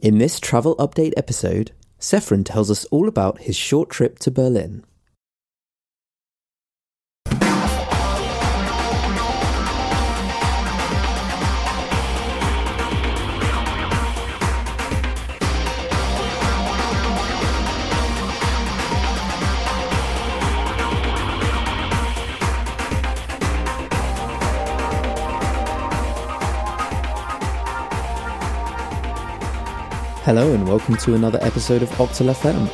In this travel update episode, Sefrin tells us all about his short trip to Berlin. Hello and welcome to another episode of Octal FM.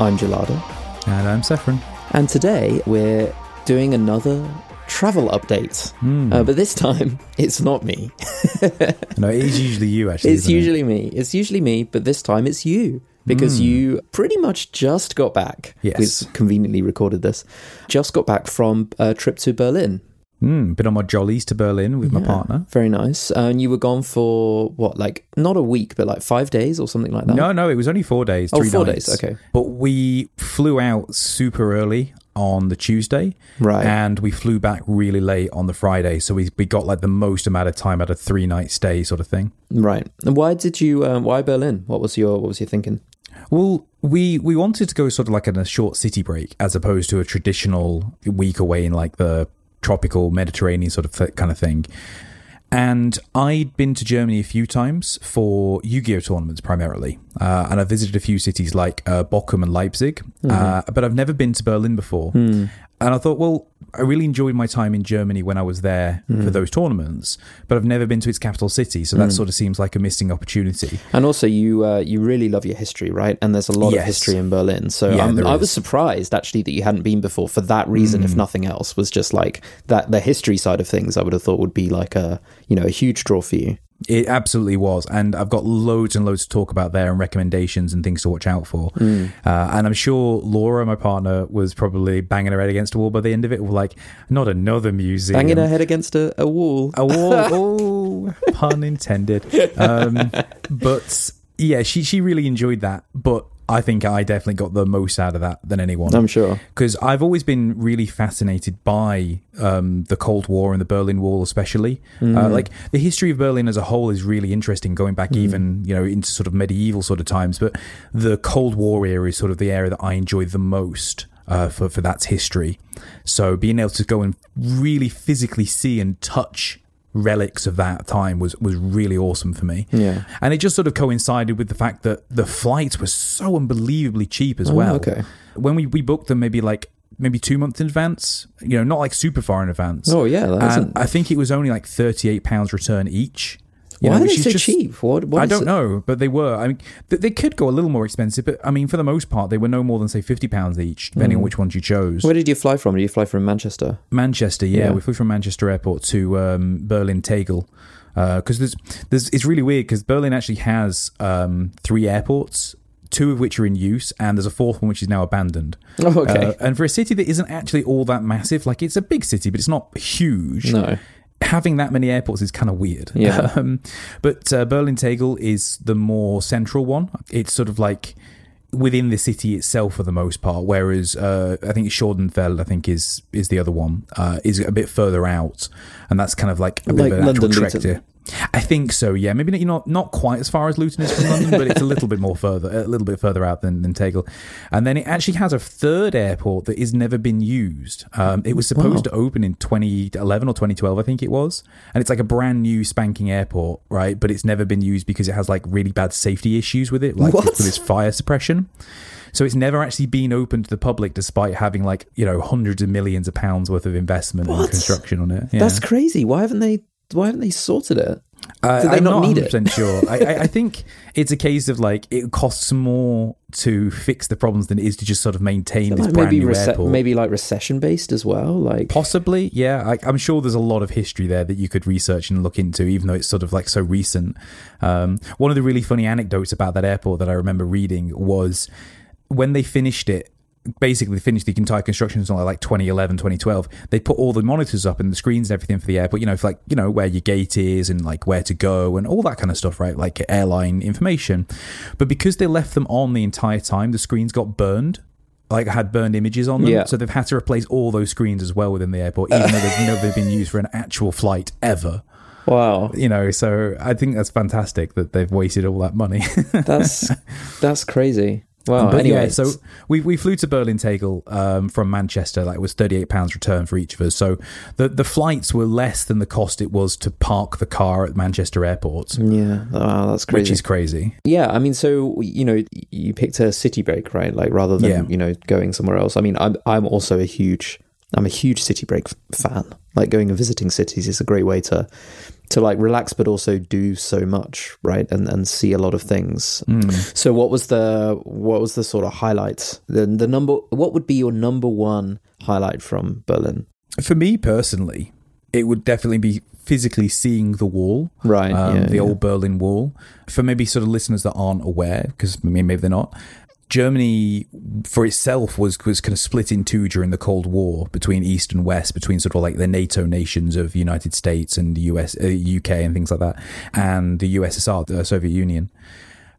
I'm Gelado, And I'm Sefrin. and today we're doing another travel update. Uh, but this time it's not me. No, it is usually you, actually. It's isn't it? usually me. It's usually me, but this time it's you because you pretty much just got back. Yes. We've conveniently recorded this. Just got back from a trip to Berlin. Mm, been on my jollies to Berlin with my Yeah, partner. Very nice. Uh, and you were gone for what, like not a week, but like five days or something like that? No, no, it was only four days. Oh, four nights. days, okay. But we flew out super early on the Tuesday. Right. And we flew back really late on the Friday. So we, we got like the most amount of time out of three night stay sort of thing. Right. And why did you? Um, why Berlin? What was your? What was your thinking? Well, we we wanted to go sort of like on a short city break as opposed to a traditional week away in like the tropical Mediterranean sort of th- kind of thing. And I'd been to Germany a few times for Yu-Gi-Oh tournaments primarily, uh, and I visited a few cities like uh, Bochum and Leipzig, uh, but I've never been to Berlin before. And I thought, well, I really enjoyed my time in Germany when I was there for those tournaments, but I've never been to its capital city, so that sort of seems like a missing opportunity. And also, you uh, you really love your history, right? And there's a lot of history in Berlin. So Yeah, um, I was surprised actually that you hadn't been before for that reason, Mm. if nothing else, was just like that. The history side of things, I would have thought would be like a you know a huge draw for you. It absolutely was, and I've got loads and loads to talk about there, and recommendations and things to watch out for. Hmm. Uh, and I'm sure Laura, my partner, was probably banging her head against a wall by the end of it. Like, not another museum, Banging her head against a, a wall. a wall. oh, pun intended. Um, but yeah, she she really enjoyed that. But I think I definitely got the most out of that than anyone I'm sure. because I've always been really fascinated by um, the Cold War and the Berlin Wall, especially. Uh, like the history of Berlin as a whole is really interesting, going back even you know into sort of medieval sort of times. But the Cold War era is sort of the era that I enjoy the most. Uh, for for that's history, so being able to go and really physically see and touch relics of that time was was really awesome for me. Yeah. And it just sort of coincided with the fact that the flights were so unbelievably cheap as Oh, well. okay. When we, we booked them maybe like maybe two months in advance, you know, not like super far in advance. Oh yeah, that and isn't. I think it was only like £38 return each. You Why know, are they so just- cheap? What? what I don't it? know, but they were. I mean, th- they could go a little more expensive, but I mean, for the most part, they were no more than say fifty pounds each, depending on which ones you chose. Where did you fly from? Did you fly from Manchester? Manchester, yeah, Yeah. we flew from Manchester Airport to um, Berlin Tegel because there's there's it's really weird because Berlin actually has um, three airports, two of which are in use, and there's a fourth one which is now abandoned. Oh, okay. Uh, and for a city that isn't actually all that massive, like it's a big city, but it's not huge. no. Having that many airports is kind of weird. Yeah. Um, but uh, Berlin Tegel is the more central one. It's sort of like within the city itself for the most part, whereas uh, I think Schönefeld, I think is is the other one, uh, is a bit further out, and that's kind of like a bit Like of an actual London, trek Luton. to. I think so, yeah. Maybe not, not not quite as far as Luton is from London, but it's a little bit more further, a little bit further out than, than Tegel. And then it actually has a third airport that has never been used. Um, it was supposed to open in 2011 or 2012, I think it was, and it's like a brand new spanking airport, right? But it's never been used because it has like really bad safety issues with it, like What? with its fire suppression. So it's never actually been open to the public, despite having like you know hundreds of millions of pounds worth of investment What? and construction on it. Yeah. That's crazy. Why haven't they? Why haven't they sorted it? Uh, they I'm not not need it? 100% sure. I, I, I think it's a case of like it costs more to fix the problems than it is to just sort of maintain this Like brand maybe new rece- airport. maybe like recession based as well. Like Possibly, yeah. I, I'm sure there's a lot of history there that you could research and look into, even though it's sort of like so recent. Um, one of the really funny anecdotes about that airport that I remember reading was when they finished it. Basically, finished the entire construction until like 2011, 2012. They put all the monitors up and the screens and everything for the airport. You know, for like you know where your gate is and like where to go and all that kind of stuff, right? Like airline information. But because they left them on the entire time, the screens got burned like had burned images on them. Yeah. So they've had to replace all those screens as well within the airport, even though they've never been used for an actual flight ever. Wow. You know, so I think that's fantastic that they've wasted all that money. that's that's crazy. Well, but anyway, yeah, so we we flew to Berlin Tegel um, from Manchester. Like it was thirty eight pounds return for each of us. So the the flights were less than the cost it was to park the car at Manchester Airport. Yeah, wow, that's crazy. Which is crazy. Yeah, I mean, so you know, you picked a city break, right? Like rather than Yeah. you know going somewhere else. I mean, I'm I'm also a huge I'm a huge city break fan. Like going and visiting cities is a great way to to like relax, but also do so much, right? And and see a lot of things. So, what was the what was the sort of highlights? The the number. What would be your number one highlight from Berlin? For me personally, it would definitely be physically seeing the wall, Right, Um, yeah, the yeah. old Berlin Wall. For maybe sort of listeners that aren't aware, because maybe they're not. Germany, for itself, was was kind of split in two during the Cold War between East and West, between sort of like the NATO nations of United States and the US, uh, UK, and things like that, and the USSR, the Soviet Union.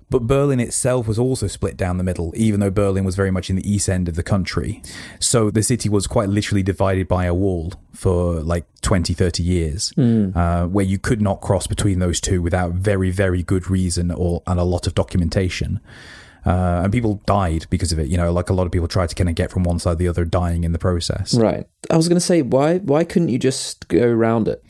But Berlin itself was also split down the middle, even though Berlin was very much in the east end of the country. So the city was quite literally divided by a wall for like 20, 30 years, uh, where you could not cross between those two without very, very good reason or and a lot of documentation. Uh, and people died because of it. You know, like a lot of people tried to kind of get from one side to the other, dying in the process. Right. I was going to say why why couldn't you just go around it?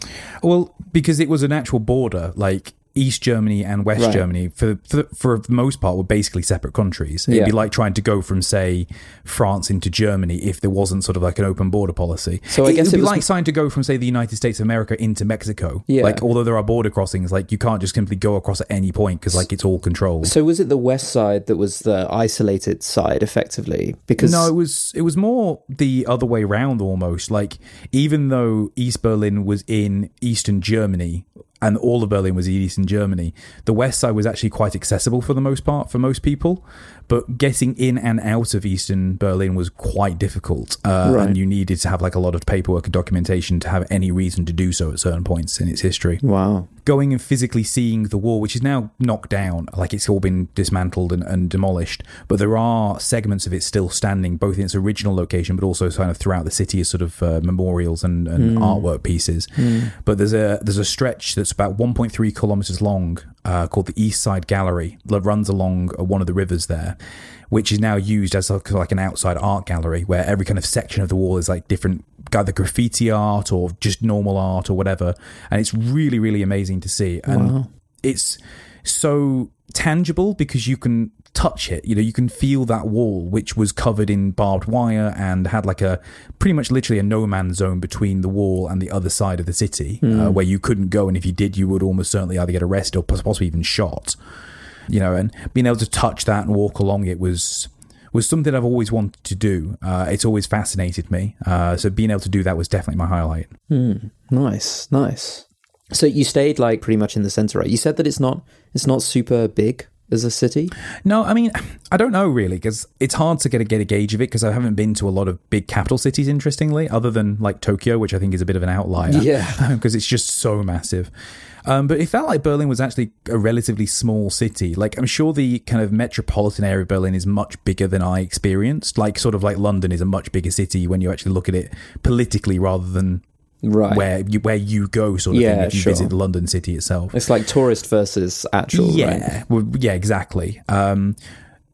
Well, because it was an actual border, like East Germany and West Right. Germany, for, for for the most part, were basically separate countries. It'd Yeah. be like trying to go from, say, France into Germany if there wasn't sort of like an open border policy. So I guess it'd it be was- like trying to go from, say, the United States of America into Mexico. Yeah. Like, although there are border crossings, like you can't just simply go across at any point because like it's all controlled. So was it the west side that was the isolated side, effectively? Because No, it was it was more the other way round almost. Like even though East Berlin was in Eastern Germany and all of Berlin was in Eastern Germany, the west side was actually quite accessible for the most part for most people. But getting in and out of Eastern Berlin was quite difficult, uh, Right. and you needed to have like a lot of paperwork and documentation to have any reason to do so at certain points in its history wow. Going and physically seeing the wall, which is now knocked down, like it's all been dismantled and, and demolished, but there are segments of it still standing, both in its original location, but also kind of throughout the city as sort of uh, memorials and, and artwork pieces. But there's a there's a stretch that's about 1.3 kilometers long, uh, called the East Side Gallery, that runs along uh, one of the rivers there. Which is now used as like, like an outside art gallery where every kind of section of the wall is like different, either graffiti art or just normal art or whatever. And it's really, really amazing to see. And it's so tangible because you can touch it. You know, you can feel that wall, which was covered in barbed wire and had like a pretty much literally a no man's zone between the wall and the other side of the city, uh, where you couldn't go. And if you did, you would almost certainly either get arrested or possibly even shot. You know, and being able to touch that and walk along it was was something I've always wanted to do. Uh, it's always fascinated me. Uh, so being able to do that was definitely my highlight. Mm, Nice, nice. So you stayed like pretty much in the center, right? You said that it's not it's not super big as a city. No, I mean, I don't know really because it's hard to get a, get a gauge of it because I haven't been to a lot of big capital cities, interestingly, other than like Tokyo, which I think is a bit of an outlier. Yeah. because it's just so massive. Um, but it felt like Berlin was actually a relatively small city. Like, I'm sure the kind of metropolitan area of Berlin is much bigger than I experienced. Like, sort of like London is a much bigger city when you actually look at it politically rather than Right. where you where you go, sort of Yeah, thing, if you sure. visit the London city itself. It's like tourist versus actual. Yeah, Right? well, yeah, exactly. Um,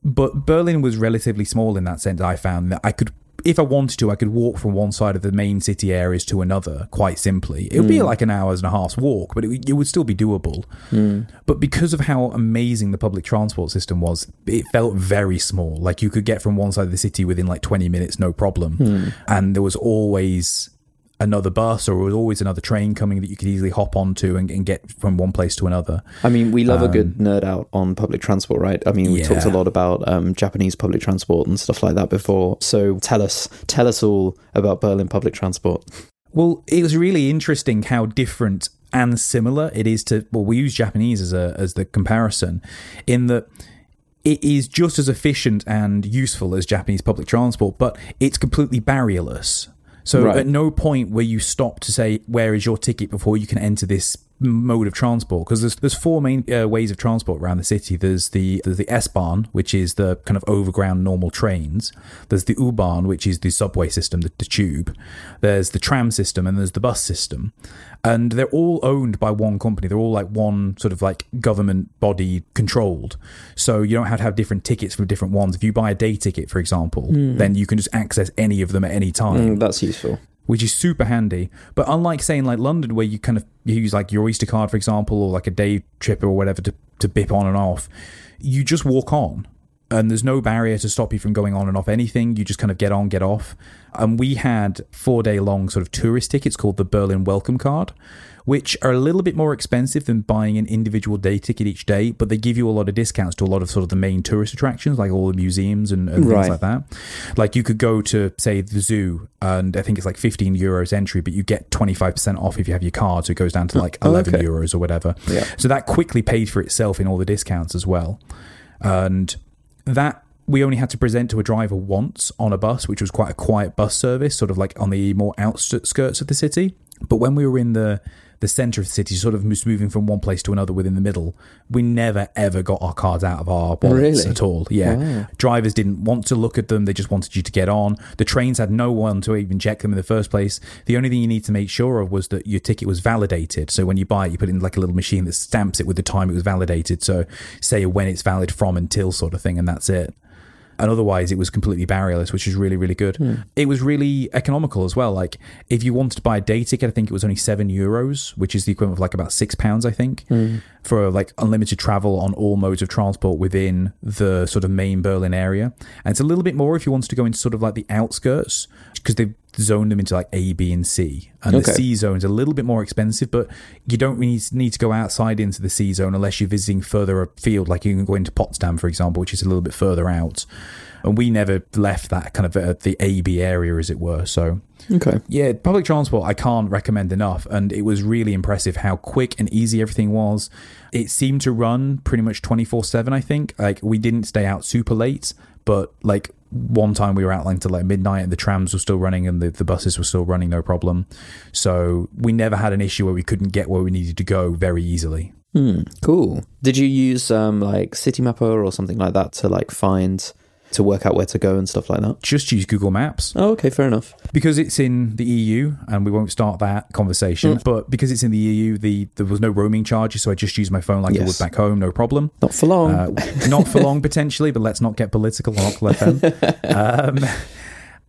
but Berlin was relatively small in that sense. I found that I could, if I wanted to, I could walk from one side of the main city areas to another quite simply. It would be hmm. like an hour and a half's walk, but it, it would still be doable. Hmm. But because of how amazing the public transport system was, it felt very small. Like you could get from one side of the city within like twenty minutes, no problem. Hmm. And there was always another bus or was always another train coming that you could easily hop onto and, and get from one place to another. I mean, we love a good nerd out on public transport, right? I mean, we talked a Um, lot about um, Japanese public transport and stuff like that before. So tell us, tell us all about Berlin public transport. Well, it was really interesting how different and similar it is to. Well, we use Japanese as a as the comparison, in that it is just as efficient and useful as Japanese public transport, but it's completely barrierless. So Right. at no point where you stop to say where is your ticket before you can enter this mode of transport because there's there's four main uh, ways of transport around the city. There's the there's the S Bahn, which is the kind of overground normal trains. There's the U Bahn, which is the subway system, the, the tube. There's the tram system, and there's the bus system. And they're all owned by one company. They're all like one sort of like government body controlled. So you don't have to have different tickets for different ones. If you buy a day ticket, for example, then you can just access any of them at any time Mm, that's useful. Which is super handy. But unlike saying like London, where you kind of use like your Oyster card, for example, or like a day trip or whatever to, to bip on and off, you just walk on. And there's no barrier to stop you from going on and off anything. You just kind of get on, get off. And we had four day long sort of tourist tickets called the Berlin Welcome Card, which are a little bit more expensive than buying an individual day ticket each day, but they give you a lot of discounts to a lot of sort of the main tourist attractions, like all the museums and, and Right. things like that. Like you could go to say the zoo, and I think it's like 15 euros entry, but you get 25% off if you have your card, so it goes down to hmm. like Oh, 11 okay. euros or whatever. Yeah. So that quickly paid for itself in all the discounts as well, and that. We only had to present to a driver once on a bus, which was quite a quiet bus service, sort of like on the more outskirts of the city. But when we were in the the center of the city, sort of just moving from one place to another within the middle, we never ever got our cards out of our wallets Really? at all. Yeah, Wow. drivers didn't want to look at them; they just wanted you to get on. The trains had no one to even check them in the first place. The only thing you need to make sure of was that your ticket was validated. So when you buy it, you put it in like a little machine that stamps it with the time it was validated. So say when it's valid from until sort of thing, and that's it and otherwise it was completely barrierless, which is really really good. Hmm. It was really economical as well. Like if you wanted to buy a day ticket, I think it was only seven euros, which is the equivalent of like about six pounds, I think, hmm. for like unlimited travel on all modes of transport within the sort of main Berlin area. And it's a little bit more if you wanted to go into sort of like the outskirts because they've zoned them into like A, B, and C. And Okay. the C zone's a little bit more expensive, but you don't really need to go outside into the C zone unless you're visiting further afield. Like you can go into Potsdam, for example, which is a little bit further out. And we never left that kind of uh, the A, B area, as it were. So Okay. yeah, public transport I can't recommend enough, and it was really impressive how quick and easy everything was. It seemed to run pretty much twenty four seven. I think like we didn't stay out super late, but like one time we were out until like midnight, and the trams were still running and the, the buses were still running, no problem. So we never had an issue where we couldn't get where we needed to go very easily. Hmm, cool. Did you use um, like City Mapper or something like that to like find to work out where to go and stuff like that? Just use Google Maps. Oh, okay, fair enough. because it's in the EU, and we won't start that conversation. But because it's in the EU, the there was no roaming charges, so I just used my phone like I Yes. would back home, no problem. Not for long. Uh, not for long potentially, but let's not get political on Ockle FM. Um,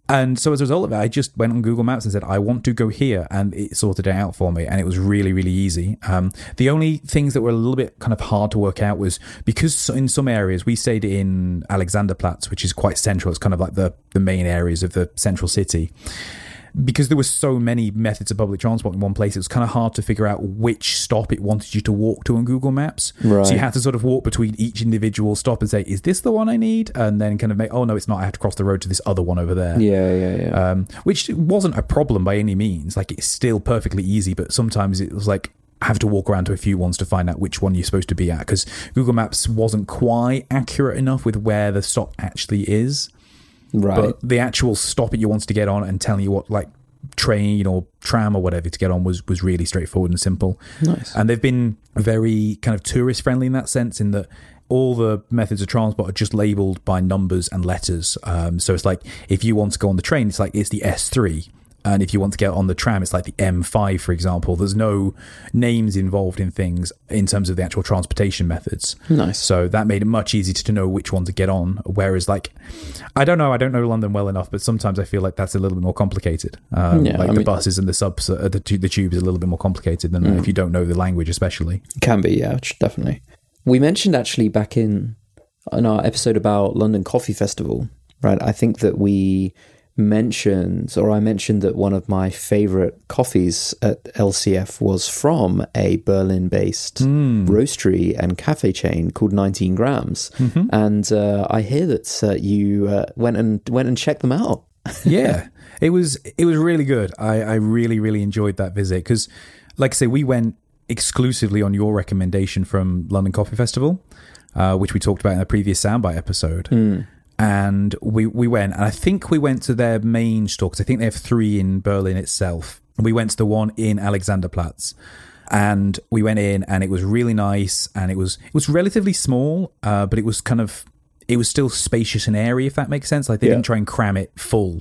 and so as a result of it, I just went on Google Maps and said, I want to go here. And it sorted it out for me. And it was really, really easy. Um, the only things that were a little bit kind of hard to work out was because in some areas we stayed in Alexanderplatz, which is quite central. It's kind of like the, the main areas of the central city because there were so many methods of public transport in one place, it was kind of hard to figure out which stop it wanted you to walk to on Google Maps. Right. So you had to sort of walk between each individual stop and say, "Is this the one I need?" And then kind of make, "Oh no, it's not. I have to cross the road to this other one over there." yeah, yeah, yeah. Um, which wasn't a problem by any means. Like it's still perfectly easy, but sometimes it was like I have to walk around to a few ones to find out which one you're supposed to be at because Google Maps wasn't quite accurate enough with where the stop actually is right. but the actual stop that you wanted to get on and telling you what like train or tram or whatever to get on was was really straightforward and simple. nice. And they've been very kind of tourist friendly in that sense, in that all the methods of transport are just labeled by numbers and letters. Um, so it's like if you want to go on the train, it's like it's the S3. And if you want to get on the tram, it's like the M5, for example. There's no names involved in things in terms of the actual transportation methods. Nice. So that made it much easier to know which one to get on. Whereas, like, I don't know, I don't know London well enough, but sometimes I feel like that's a little bit more complicated. Um, Yeah, like I the mean- buses and the subs, uh, the, the tubes are a little bit more complicated than if you don't know the language, especially. Can be, yeah, definitely. We mentioned actually back in in our episode about London Coffee Festival, right? I think that we mentioned, or I mentioned that one of my favorite coffees at LCF was from a Berlin-based roastery and cafe chain called 19 Grams, and uh, I hear that uh, you uh, went and went and checked them out. yeah, it was it was really good. I, I really really enjoyed that visit because, like I say, we went exclusively on your recommendation from London Coffee Festival, uh, which we talked about in a previous soundbite episode. And we we went, and I think we went to their main store because I think they have three in Berlin itself. We went to the one in Alexanderplatz. and we went in, and it was really nice, and it was it was relatively small, uh, but it was kind of it was still spacious and airy, if that makes sense. Like they Yeah. didn't try and cram it full.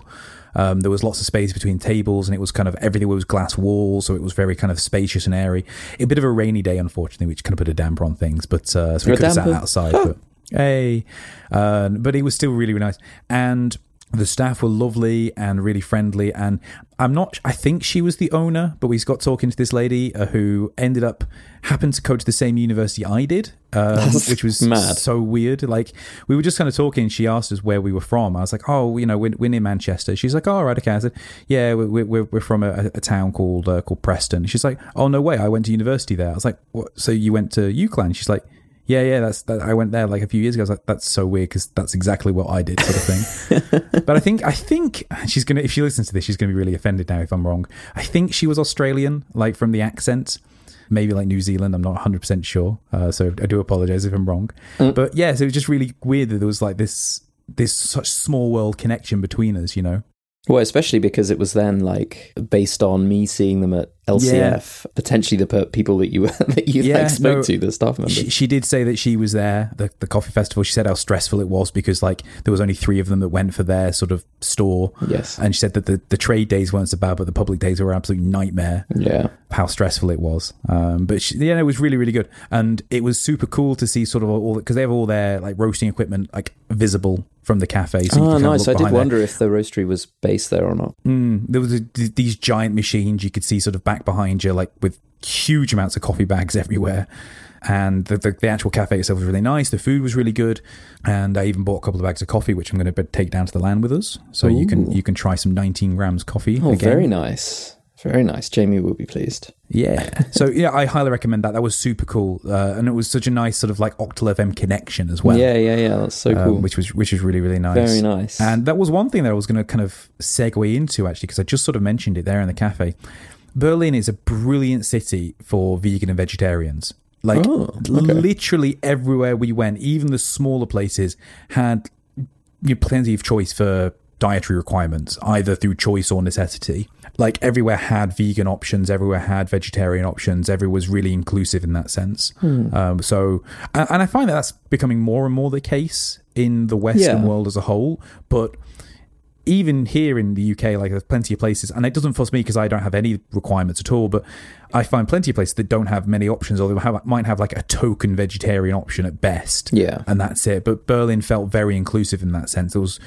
Um, there was lots of space between tables, and it was kind of everything was glass walls, so it was very kind of spacious and airy. A bit of a rainy day, unfortunately, which kind of put a damper on things. But uh, so we could have sat outside. But hey, uh, but it was still really, really nice, and the staff were lovely and really friendly. And I'm not, I think she was the owner, but we got talking to this lady uh, who ended up happened to coach the same university I did, um, which was mad. so weird. Like we were just kind of talking. She asked us where we were from. I was like, oh, you know, we're, we're near Manchester. She's like, oh, all right, okay. I said, yeah, we're we're, we're from a, a town called uh, called Preston. She's like, oh no way, I went to university there. I was like, what? So you went to UCLan? She's like. Yeah, yeah, that's that. I went there like a few years ago. I was like, that's so weird because that's exactly what I did, sort of thing. but I think I think she's gonna if she listens to this, she's gonna be really offended now if I'm wrong. I think she was Australian, like from the accent, maybe like New Zealand. I'm not 100 percent sure, uh, so I do apologize if I'm wrong. But yeah, so it was just really weird that there was like this this such small world connection between us, you know. Well, especially because it was then like based on me seeing them at LCF, potentially the per- people that you that you Yeah, like spoke no, to, the staff members. She, she did say that she was there, the, the coffee festival. She said how stressful it was because like there was only three of them that went for their sort of store. yes. And she said that the, the trade days weren't so bad, but the public days were an absolute nightmare. Yeah. How stressful it was. Um, but she, yeah, it was really, really good. And it was super cool to see sort of all, because they have all their like roasting equipment like visible from the cafe. So you Oh, nice. I did behind there. wonder if the roastery was based there or not. Mm, there was a, these giant machines you could see sort of back behind you, like with huge amounts of coffee bags everywhere. And the, the, the actual cafe itself was really nice. The food was really good, and I even bought a couple of bags of coffee, which I'm going to take down to the land with us. So you can you can try some 19 grams coffee. Oh, again. very nice. Very nice. Jamie will be pleased. Yeah. So yeah, I highly recommend that. That was super cool, uh, and it was such a nice sort of like Octal FM connection as well. yeah, yeah, yeah. That's so um, cool. which was which was really really nice. very nice. And that was one thing that I was going to kind of segue into actually, because I just sort of mentioned it there in the cafe. Berlin is a brilliant city for vegan and vegetarians. Like Oh, okay. literally everywhere we went, even the smaller places had you know, plenty of choice for dietary requirements, either through choice or necessity. Like everywhere had vegan options, everywhere had vegetarian options, everywhere was really inclusive in that sense. Hmm. Um, so, and and I find that that's becoming more and more the case in the Western Yeah. world as a whole. But even here in the UK, like there's plenty of places, and it doesn't fuss me because I don't have any requirements at all. But I find plenty of places that don't have many options, or they have, might have like a token vegetarian option at best yeah. and that's it. But Berlin felt very inclusive in that sense. There was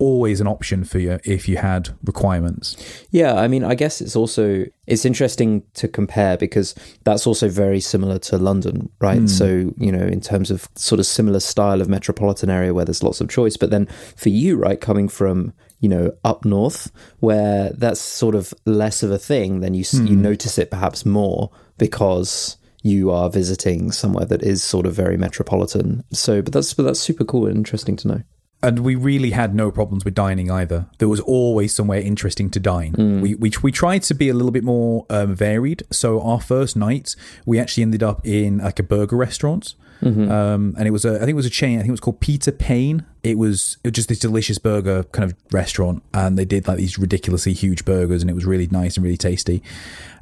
always an option for you if you had requirements. Yeah, I mean, I guess it's also it's interesting to compare because that's also very similar to London, right? Hmm. So you know, in terms of sort of similar style of metropolitan area where there's lots of choice, but then for you, right, coming from you know up north where that's sort of less of a thing, then you s you hmm. notice it perhaps more because you are visiting somewhere that is sort of very metropolitan. So, but that's but that's super cool and interesting to know. And we really had no problems with dining either. There was always somewhere interesting to dine. We, we we tried to be a little bit more um, varied. So our first night, we actually ended up in like a burger restaurant, um, and it was a I think it was a chain. I think it was called Peter Pane. It was it was just this delicious burger kind of restaurant, and they did like these ridiculously huge burgers, and it was really nice and really tasty,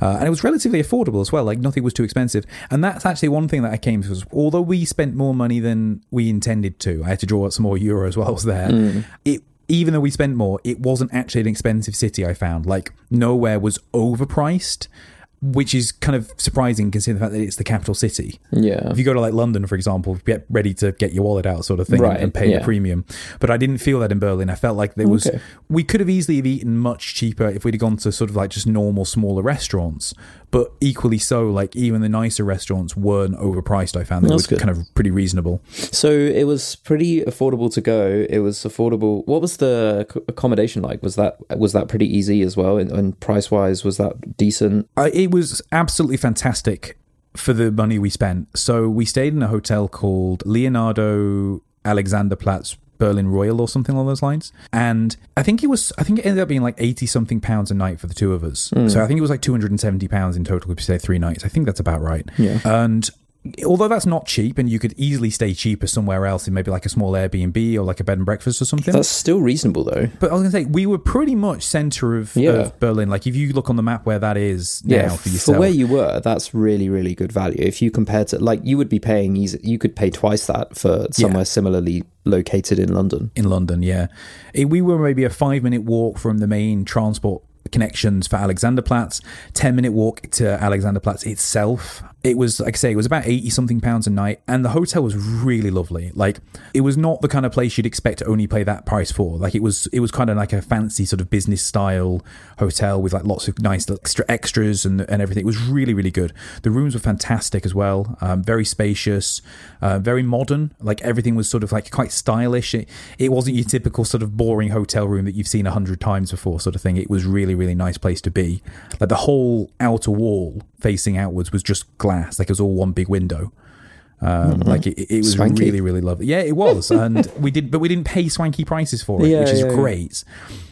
uh, and it was relatively affordable as well. Like nothing was too expensive, and that's actually one thing that I came to was although we spent more money than we intended to, I had to draw out some more euros while I was there. It even though we spent more, it wasn't actually an expensive city. I found like nowhere was overpriced. Which is kind of surprising considering the fact that it's the capital city. Yeah, If you go to like London, for example, get ready to get your wallet out, sort of thing, Right, and pay yeah. the premium. But I didn't feel that in Berlin. I felt like there was Okay. we could have easily have eaten much cheaper if we'd have gone to sort of like just normal smaller restaurants. But equally so, like even the nicer restaurants weren't overpriced. I found they That's were good. kind of pretty reasonable. So it was pretty affordable to go. It was affordable. What was the accommodation like? Was that was that pretty easy as well? And, and price wise, was that decent? Uh, it was absolutely fantastic for the money we spent. So we stayed in a hotel called Leonardo Alexanderplatz Berlin Royal or something along those lines. And I think it was I think it ended up being like 80 something pounds a night for the two of us. Hmm. So I think it was like 270 pounds in total if you stayed 3 nights. I think that's about right. Yeah. And although that's not cheap, and you could easily stay cheaper somewhere else in maybe like a small Airbnb or like a bed and breakfast or something. That's still reasonable though. but I was gonna say we were pretty much center of, Yeah. of Berlin. Like if you look on the map where that is now Yeah, for for where you were, that's really, really good value. If you compare to, like, you would be paying, easy, you could pay twice that for somewhere similarly located in London. in London, yeah. It, we were maybe a five minute walk from the main transport connections for Alexanderplatz, 10 minute walk to Alexanderplatz itself. It was, like I say, it was about 80 something pounds a night, and the hotel was really lovely. Like, it was not the kind of place you'd expect to only pay that price for. Like, it was, it was kind of like a fancy sort of business style hotel with like lots of nice extra extras and, and everything. It was really, really good. The rooms were fantastic as well, um, very spacious, uh, very modern. Like, everything was sort of like quite stylish. It, it wasn't your typical sort of boring hotel room that you've seen a hundred times before, sort of thing. It was really, really nice place to be. Like, the whole outer wall facing outwards was just glass, like it was all one big window. Um, Like it, it was Swanky. really, really lovely. Yeah, it was, and we did, but we didn't pay swanky prices for it, Yeah, which is yeah, yeah. great.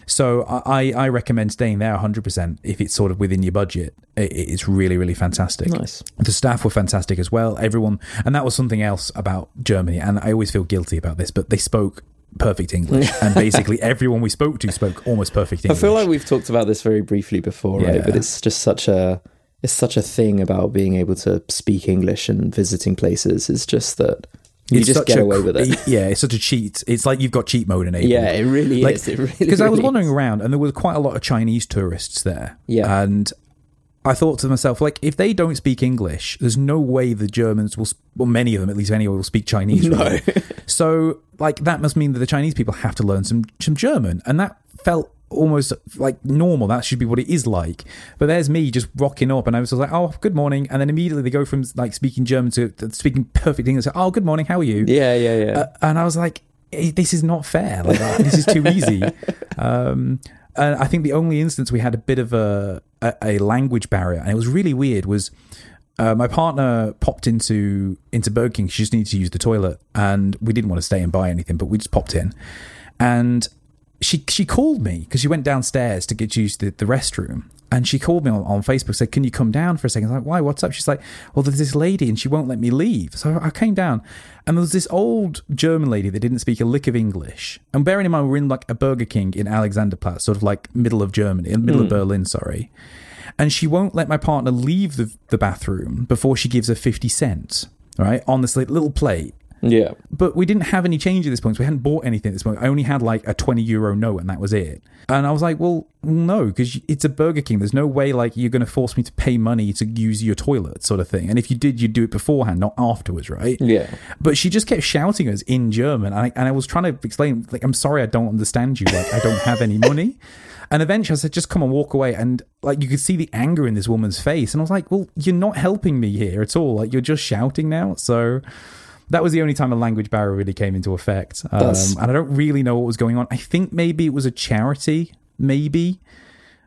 So I, I recommend staying there 100 percent if it's sort of within your budget. It, it's really, really fantastic. Nice. The staff were fantastic as well. Everyone, and that was something else about Germany. And I always feel guilty about this, but they spoke perfect English, and basically everyone we spoke to spoke almost perfect English. I feel like we've talked about this very briefly before, right? But it's just such a it's such a thing about being able to speak English and visiting places. It's just that you It's just get a away with it. Yeah, it's such a cheat. It's like you've got cheat mode enabled. Yeah, it really Like, is. It really because I was wandering is. around and there was quite a lot of Chinese tourists there. Yeah. and I thought to myself, like, if they don't speak English, there's no way the Germans will, sp- well, many of them at least anyway, will speak Chinese. No. so, like, that must mean that the Chinese people have to learn some some German, and that felt almost like normal. That should be what it is like. But there's me just rocking up, and I was like, "Oh, good morning," and then immediately they go from like speaking German to speaking perfect English. Oh, good morning. How are you? Yeah, yeah, yeah. Uh, and I was like, "Eh, this is not fair. Like, this is too easy. Um, and I think the only instance we had a bit of a, a, a language barrier, and it was really weird, was uh, my partner popped into into Burger King. She just needed to use the toilet, and we didn't want to stay and buy anything, but we just popped in, and she she called me because she went downstairs to get used to the, the restroom. And she called me on, on Facebook, said, Can you come down for a second? I was like, Why? What's up? She's like, Well, there's this lady and she won't let me leave. So I came down and there was this old German lady that didn't speak a lick of English. And bearing in mind, we're in like a Burger King in Alexanderplatz, sort of like middle of Germany, in middle of hmm. Berlin, sorry. And she won't let my partner leave the, the bathroom before she gives her 50 cents, right? On this little plate. Yeah. But we didn't have any change at this point. So we hadn't bought anything at this point. I only had like a 20 euro note and that was it. And I was like, well, no, because it's a Burger King. There's no way like you're going to force me to pay money to use your toilet sort of thing. And if you did, you'd do it beforehand, not afterwards, right? Yeah. But she just kept shouting us in German. And I, and I was trying to explain, like, I'm sorry, I don't understand you. Like, I don't have any money. And eventually I said, just come and walk away. And like, you could see the anger in this woman's face. And I was like, well, you're not helping me here at all. Like, you're just shouting now. So that was the only time a language barrier really came into effect. Um, and I don't really know what was going on. I think maybe it was a charity, maybe.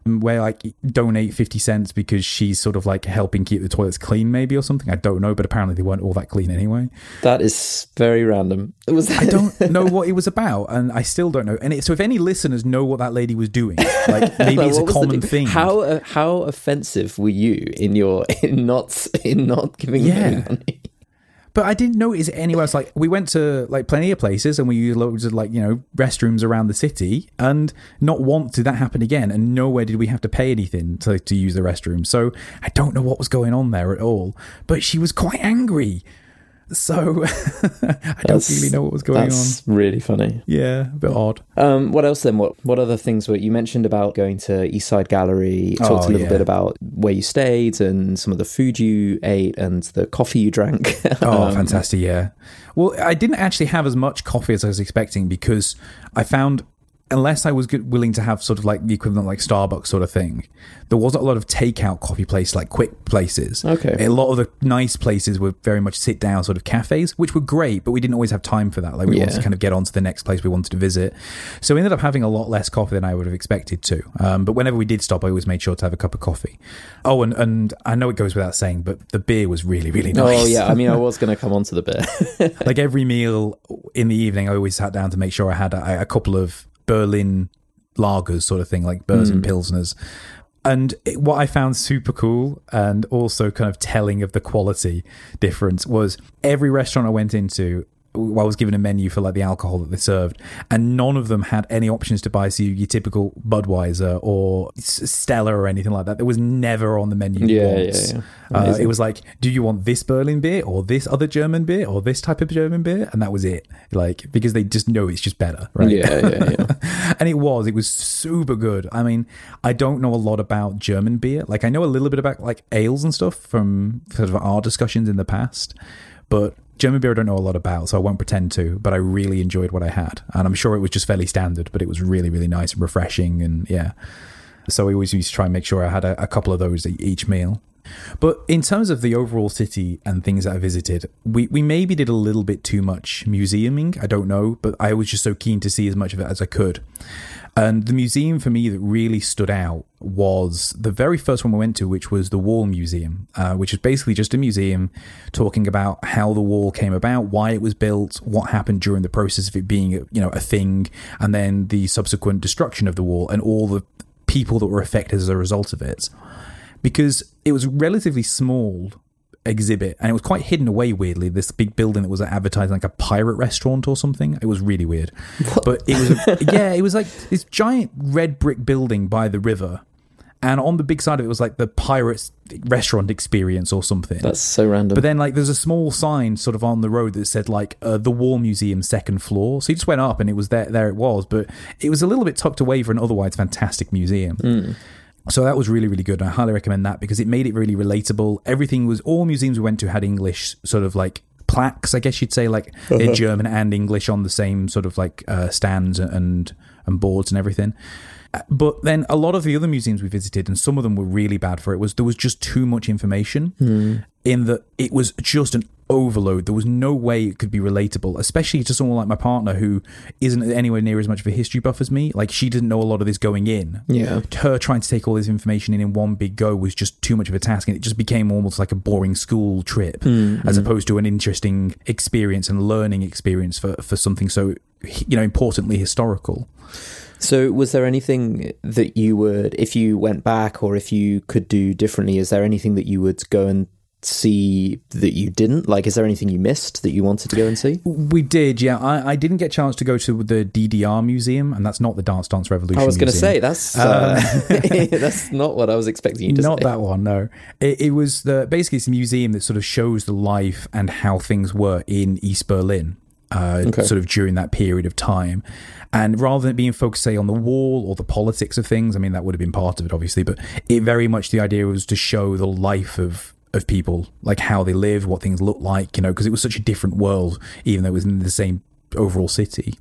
um, Where like donate fifty cents because she's sort of like helping keep the toilets clean, maybe or something. I don't know, but apparently they weren't all that clean anyway. That is very random. It was I don't know what it was about, and I still don't know. And it, so, if any listeners know what that lady was doing, like maybe it's a What was the common thing. How uh, how offensive were you in your in not in not giving Yeah. money? But I didn't notice it anywhere else. Like we went to like plenty of places, and we used loads of like you know restrooms around the city, and not once did that happen again. And nowhere did we have to pay anything to to use the restroom. So I don't know what was going on there at all. But she was quite angry. So I don't really know what was going on. That's really funny. Yeah, a bit odd. Um, what else then? What what other things were you mentioned about going to East Side Gallery? Talked Oh, a little yeah. bit about where you stayed and some of the food you ate and the coffee you drank. Oh, Um, fantastic! Yeah. Well, I didn't actually have as much coffee as I was expecting because I found, unless I was good, willing to have sort of like the equivalent like Starbucks sort of thing, there wasn't a lot of takeout coffee places like quick places. Okay. A lot of the nice places were very much sit down sort of cafes, which were great, but we didn't always have time for that. Like we wanted to kind of get on to the next place we wanted to visit, so we ended up having a lot less coffee than I would have expected to. Um, but whenever we did stop, I always made sure to have a cup of coffee. Oh, and and I know it goes without saying, but the beer was really really nice. Oh yeah, I mean, I was going to come on to the beer. like every meal in the evening, I always sat down to make sure I had a, a couple of Berlin lagers, sort of thing, like Berlin Mm. Pilsners. And it, what I found super cool and also kind of telling of the quality difference was every restaurant I went into, I was given a menu for like the alcohol that they served, and none of them had any options to buy. So your typical Budweiser or Stella or anything like that. There was never on the menu. Yeah, once. yeah, yeah. Uh, it was like, do you want this Berlin beer or this other German beer or this type of German beer? And that was it. Like because they just know it's just better, right? Yeah, yeah, yeah. and it was it was super good i mean i don't know a lot about german beer like i know a little bit about like ales and stuff from sort of our discussions in the past but german beer i don't know a lot about so i won't pretend to but i really enjoyed what i had and i'm sure it was just fairly standard but it was really really nice and refreshing and yeah so I always used to try and make sure I had a, a couple of those each meal. But in terms of the overall city and things that I visited, we, we maybe did a little bit too much museuming. I don't know, but I was just so keen to see as much of it as I could. And the museum for me that really stood out was the very first one we went to, which was the Wall Museum, uh, which is basically just a museum talking about how the wall came about, why it was built, what happened during the process of it being, you know, a thing, and then the subsequent destruction of the wall and all the people that were affected as a result of it because it was a relatively small exhibit and it was quite hidden away weirdly this big building that was advertising like a pirate restaurant or something it was really weird but it was a, yeah it was like this giant red brick building by the river and on the big side of it was like the pirates restaurant experience or something That's so random. but then, like, there's a small sign sort of on the road that said like uh, the war Museum second floor. So you just went up and it was there. There it was, but it was a little bit tucked away for an otherwise fantastic museum. So that was really, really good. I highly recommend that because it made it really relatable. Everything was all museums we went to had English sort of like plaques, I guess you'd say, like in German and English on the same sort of like uh, stands and and boards and everything. But then a lot of the other museums we visited, and some of them were really bad for it, was there was just too much information in that it was just an overload. There was no way it could be relatable, especially to someone like my partner who isn't anywhere near as much of a history buff as me. Like she didn't know a lot of this going in. Yeah. Her trying to take all this information in in one big go was just too much of a task, and it just became almost like a boring school trip, hmm, as hmm. opposed to an interesting experience and learning experience for for something so you know importantly historical. So, was there anything that you would, if you went back or if you could do differently, is there anything that you would go and see that you didn't? Like, is there anything you missed that you wanted to go and see? We did, yeah. I, I didn't get a chance to go to the DDR museum, and that's not the Dance Dance Revolution. I was going to say that's uh, that's not what I was expecting you to Not say. that one, no. It, it was the basically it's a museum that sort of shows the life and how things were in East Berlin, uh, Okay. sort of during that period of time. And rather than being focused, say, on the wall or the politics of things, I mean that would have been part of it, obviously, but it very much the idea was to show the life of of people, like how they live, what things look like, you know, because it was such a different world, even though it was in the same overall city.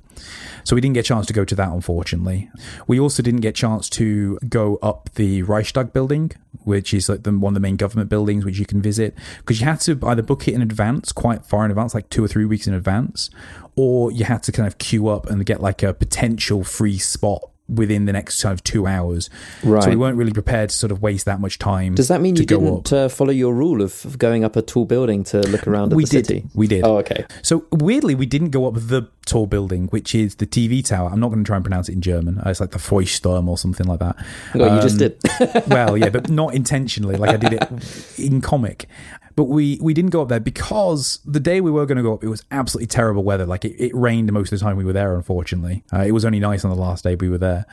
So we didn't get a chance to go to that, unfortunately. We also didn't get a chance to go up the Reichstag building, which is like the, one of the main government buildings which you can visit, because you had to either book it in advance, quite far in advance, like two or three weeks in advance, or you had to kind of queue up and get like a potential free spot within the next kind of two hours. Right. So we weren't really prepared to sort of waste that much time. Does that mean to you didn't uh, follow your rule of going up a tall building to look around at we the did. city? We did. Oh, okay. So weirdly, we didn't go up the tall building, which is the TV tower. I'm not going to try and pronounce it in German. Uh, It's like the Feuchtturm or something like that. Well, you just Um, did. well, yeah, but not intentionally. Like I did it in comic. But we we didn't go up there because the day we were going to go up, it was absolutely terrible weather. Like it, it rained most of the time we were there. Unfortunately, uh, it was only nice on the last day we were there.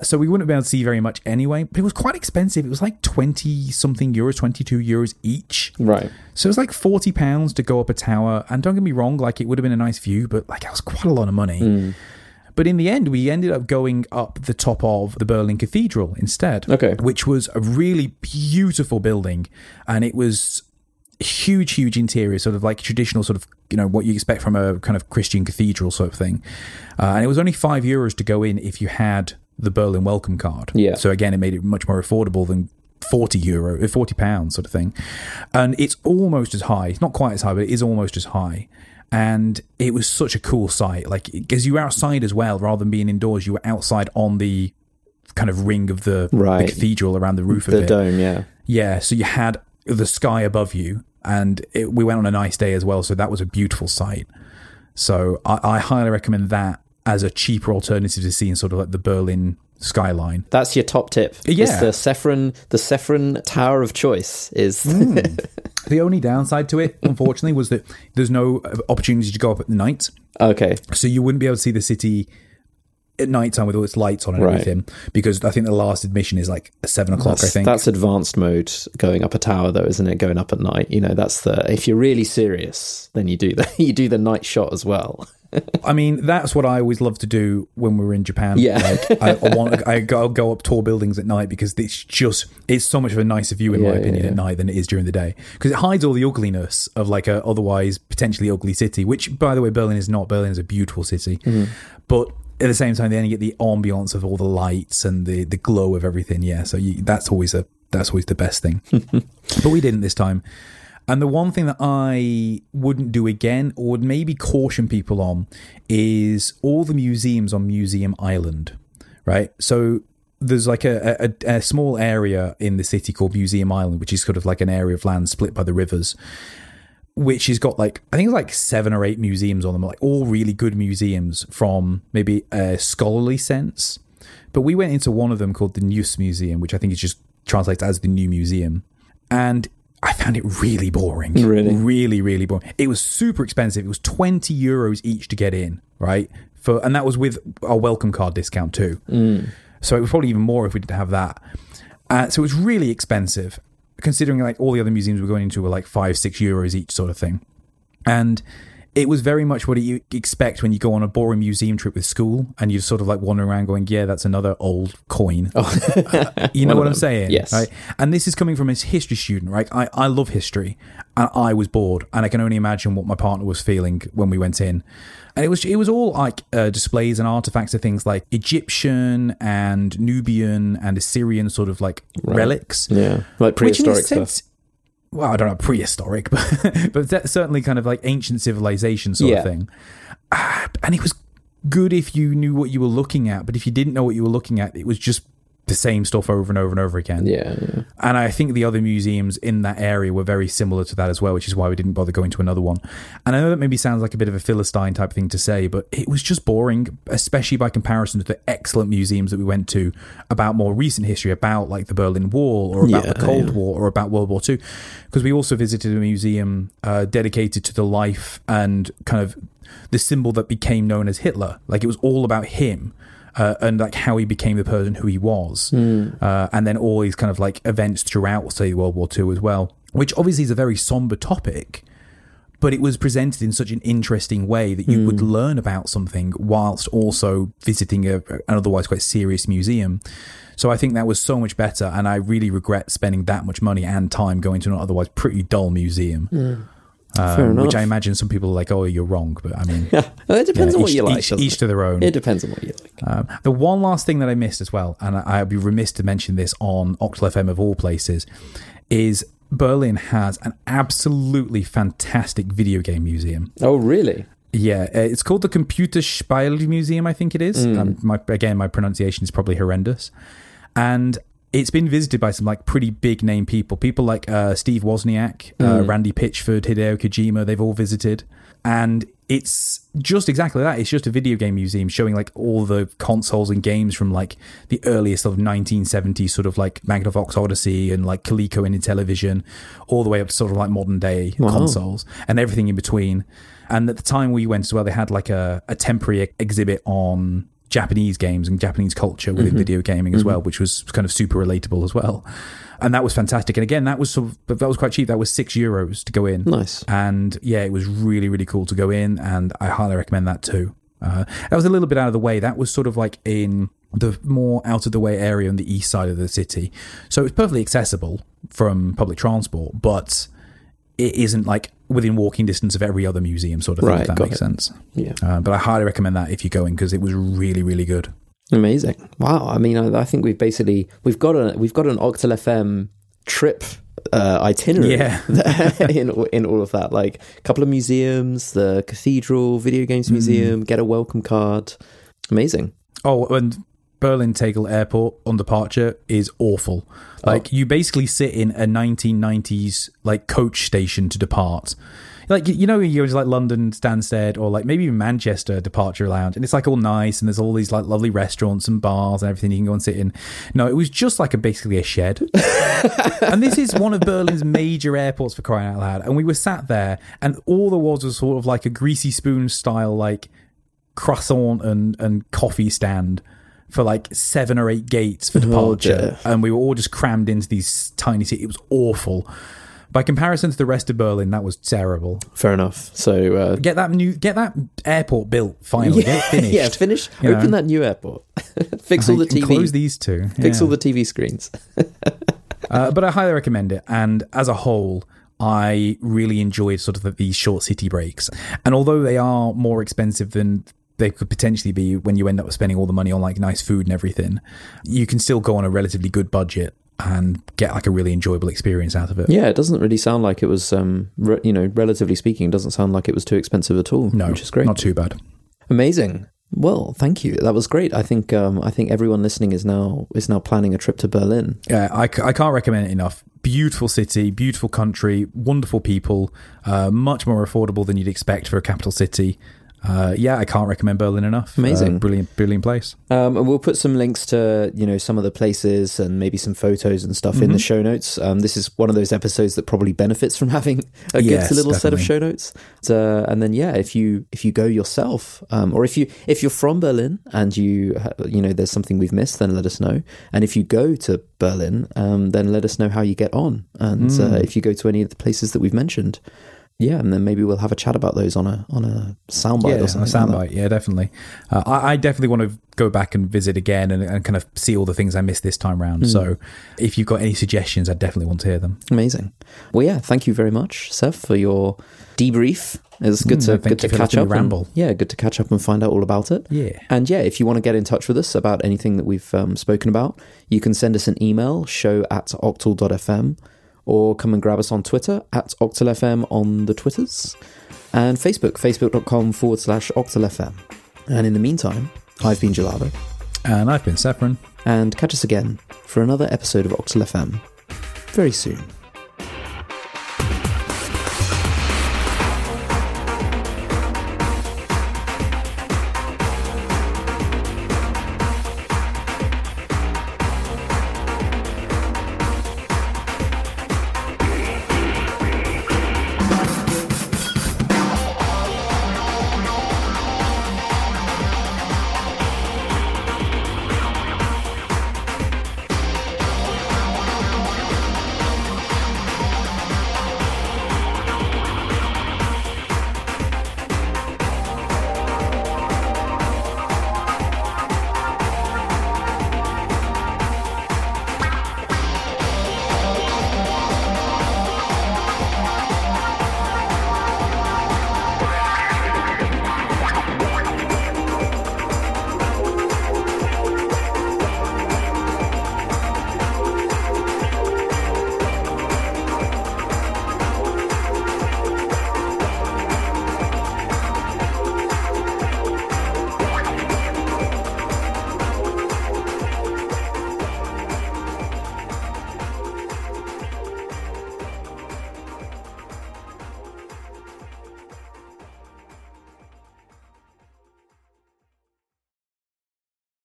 So we wouldn't be able to see very much anyway. But it was quite expensive. It was like twenty something euros, twenty two euros each. right. So it was like forty pounds to go up a tower, and don't get me wrong, like it would have been a nice view, but like it was quite a lot of money. But in the end, we ended up going up the top of the Berlin Cathedral instead, Okay. which was a really beautiful building, and it was huge, huge interior, sort of like traditional, sort of you know what you expect from a kind of Christian cathedral sort of thing. Uh, and it was only five euros to go in if you had the Berlin welcome card. Yeah. So again, it made it much more affordable than 40 euro, uh, 40 pounds sort of thing. And it's almost as high. It's not quite as high, but it is almost as high. And it was such a cool sight. Like, because you were outside as well, rather than being indoors, you were outside on the kind of ring of the, the cathedral around the roof of The dome, yeah. Yeah, so you had the sky above you, and it, we went on a nice day as well, so that was a beautiful sight. So I, I highly recommend that as a cheaper alternative to seeing sort of like the Berlin skyline. That's your top tip. Yeah. It's the Sefrin, the Sefrin Tower of Choice is. Hmm. The only downside to it, unfortunately, was that there's no opportunity to go up at night. okay. So you wouldn't be able to see the city at night time with all its lights on and Right. everything. Because I think the last admission is like seven o'clock, I That's, think. that's advanced mode going up a tower, though, isn't it? Going up at night. You know, that's the. If you're really serious, then you do the you do the night shot as well. I mean, that's what I always love to do when we were in Japan. Yeah. like, I, I want I go, go up tall buildings at night because it's just it's so much of a nicer view in my Yeah, yeah, opinion yeah. at night than it is during the day because it hides all the ugliness of like a otherwise potentially ugly city. Which, by the way, Berlin is not. Berlin is a beautiful city, Mm-hmm. but at the same time, then you get the ambiance of all the lights and the the glow of everything. Yeah, so you, that's always a that's always the best thing. but we didn't this time. And the one thing that I wouldn't do again, or would maybe caution people on, is all the museums on Museum Island, right? So there's like a, a, a small area in the city called Museum Island, which is sort of like an area of land split by the rivers, which has got like, I think it's like seven or eight museums on them, like all really good museums from maybe a scholarly sense. But we went into one of them called the Neues Museum, which I think is just translates as the New Museum. And I found it really boring. Really? Really, really boring. It was super expensive. It was 20 euros each to get in, right? For And that was with a welcome card discount too. So it was probably even more if we didn't have that. Uh, so it was really expensive, considering like all the other museums we're going into were like five, six euros each, sort of thing. And it was very much what you expect when you go on a boring museum trip with school and you're sort of like wandering around going, yeah, that's another old coin. you know what I'm saying? Yes. Right? And this is coming from a history student, right? I, I love history and I was bored and I can only imagine what my partner was feeling when we went in. And it was it was all like uh, displays and artifacts of things like Egyptian and Nubian and Assyrian sort of like relics. Yeah, like Which in a prehistoric stuff. Well, I don't know, prehistoric, but but that's certainly kind of like ancient civilization sort Yeah. of thing. Ah, and it was good if you knew what you were looking at, but if you didn't know what you were looking at, it was just the same stuff over and over and over again. Yeah, yeah. And I think the other museums in that area were very similar to that as well, which is why we didn't bother going to another one. And I know that maybe sounds like a bit of a Philistine type thing to say, but it was just boring, especially by comparison to the excellent museums that we went to about more recent history, about like the Berlin Wall or about Yeah, the Cold yeah. War or about World War II. Because we also visited a museum uh, dedicated to the life and kind of the symbol that became known as Hitler. Like it was all about him. Uh, and like how he became the person who he was, uh, and then all these kind of like events throughout, say World War II as well, which obviously is a very somber topic, but it was presented in such an interesting way that you would learn about something whilst also visiting a, an otherwise quite serious museum. So I think that was so much better, and I really regret spending that much money and time going to an otherwise pretty dull museum. Fair Um, which. I imagine some people are like, "Oh, you're wrong," but I mean, well, it depends yeah, on what each- you like. each- each to their own. It depends on what you like. Um, the one last thing that I missed as well, and I, I'd be remiss to mention this on Octal FM of all places, is Berlin has an absolutely fantastic video game museum. Oh, really? Yeah, uh, it's called the Computerspiel Museum, I think it is. Mm. Um, my, again, my pronunciation is probably horrendous. And it's been visited by some like pretty big name people. People like uh, Steve Wozniak, uh, Mm. Randy Pitchford, Hideo Kojima, they've all visited. And it's just exactly that. It's just a video game museum showing like all the consoles and games from like the earliest of 1970s, sort of like Magnavox Odyssey and like Coleco and Intellivision, all the way up to sort of like modern day Wow. consoles and everything in between. And at the time we went as well, they had like a, a temporary exhibit on Japanese games and Japanese culture within video gaming as well, which was kind of super relatable as well. And that was fantastic. And again, that was sort of, that was quite cheap. That was six euros to go in. Nice. And yeah, it was really, really cool to go in. And I highly recommend that too. Uh, that was a little bit out of the way. That was sort of like in the more out of the way area on the east side of the city. So it was perfectly accessible from public transport, but it isn't like within walking distance of every other museum sort of thing, Right, if that makes it. sense. Yeah. Uh, but I highly recommend that if you're going because it was really, really good. Amazing. Wow. I mean, I, I think we've basically we've got a we've got an Octal FM trip uh, itinerary. Yeah. in in all of that, like a couple of museums, the cathedral, video Mm. games museum, get a welcome card. Amazing. Oh, and Berlin Tegel Airport on departure is awful. Oh. Like you basically sit in a 1990s like coach station to depart. like you know, you go to like London Stansted or like maybe even Manchester Departure Lounge, and it's like all nice, and there's all these like lovely restaurants and bars and everything you can go and sit in. No, it was just like a basically a shed. and this is one of Berlin's major airports for crying out loud. And we were sat there, and all there was was sort of like a greasy spoon style like croissant and and coffee stand for like seven or eight gates for departure, dear. and we were all just crammed into these tiny seats. It was awful. By comparison to the rest of Berlin, that was terrible. Fair enough. So uh, Get that new, get that airport built finally. Get it finished. yeah, finish. You Open know? that new airport. Fix all the TV. Close these two. Fix Yeah. all the TV screens. uh, but I highly recommend it. And as a whole, I really enjoyed sort of the, these short city breaks. And although they are more expensive than they could potentially be when you end up spending all the money on like nice food and everything, you can still go on a relatively good budget and get like a really enjoyable experience out of it. Yeah, it doesn't really sound like it was, um, re- you know, relatively speaking, it doesn't sound like it was too expensive at all. No, which is great. Not too bad. Amazing. Well, thank you. That was great. I think um, I think everyone listening is now is now planning a trip to Berlin. Yeah, I, c- I can't recommend it enough. Beautiful city, beautiful country, wonderful people, uh, much more affordable than you'd expect for a capital city. Uh, yeah, I can't recommend Berlin enough. Amazing. Uh, brilliant, brilliant place. Um, and we'll put some links to you know some of the places and maybe some photos and stuff in the show notes. Um, this is one of those episodes that probably benefits from having a Yes, good little set of show notes. Uh, and then yeah, if you if you go yourself, um, or if you if you're from Berlin and you you know there's something we've missed, then let us know. And if you go to Berlin, um, then let us know how you get on. And uh, if you go to any of the places that we've mentioned. Yeah, and then maybe we'll have a chat about those on a on a soundbite yeah, or a something. like soundbite. Yeah, definitely. Uh, I, I definitely want to go back and visit again and, and kind of see all the things I missed this time round. Hmm. So, if you've got any suggestions, I definitely want to hear them. Amazing. Well, yeah, thank you very much, Seth, for your debrief. It's good Mm, to good to catch up. me and- ramble. yeah, good to catch up and find out all about it. Yeah. And yeah, if you want to get in touch with us about anything that we've um, spoken about, you can send us an email, show at octal.fm, or come and grab us on Twitter at octalfm on the Twitters, and Facebook, facebook.com forward slash octalfm. And in the meantime, I've been Jalavo, And I've been Sefrin. and catch us again for another episode of Octal FM very soon.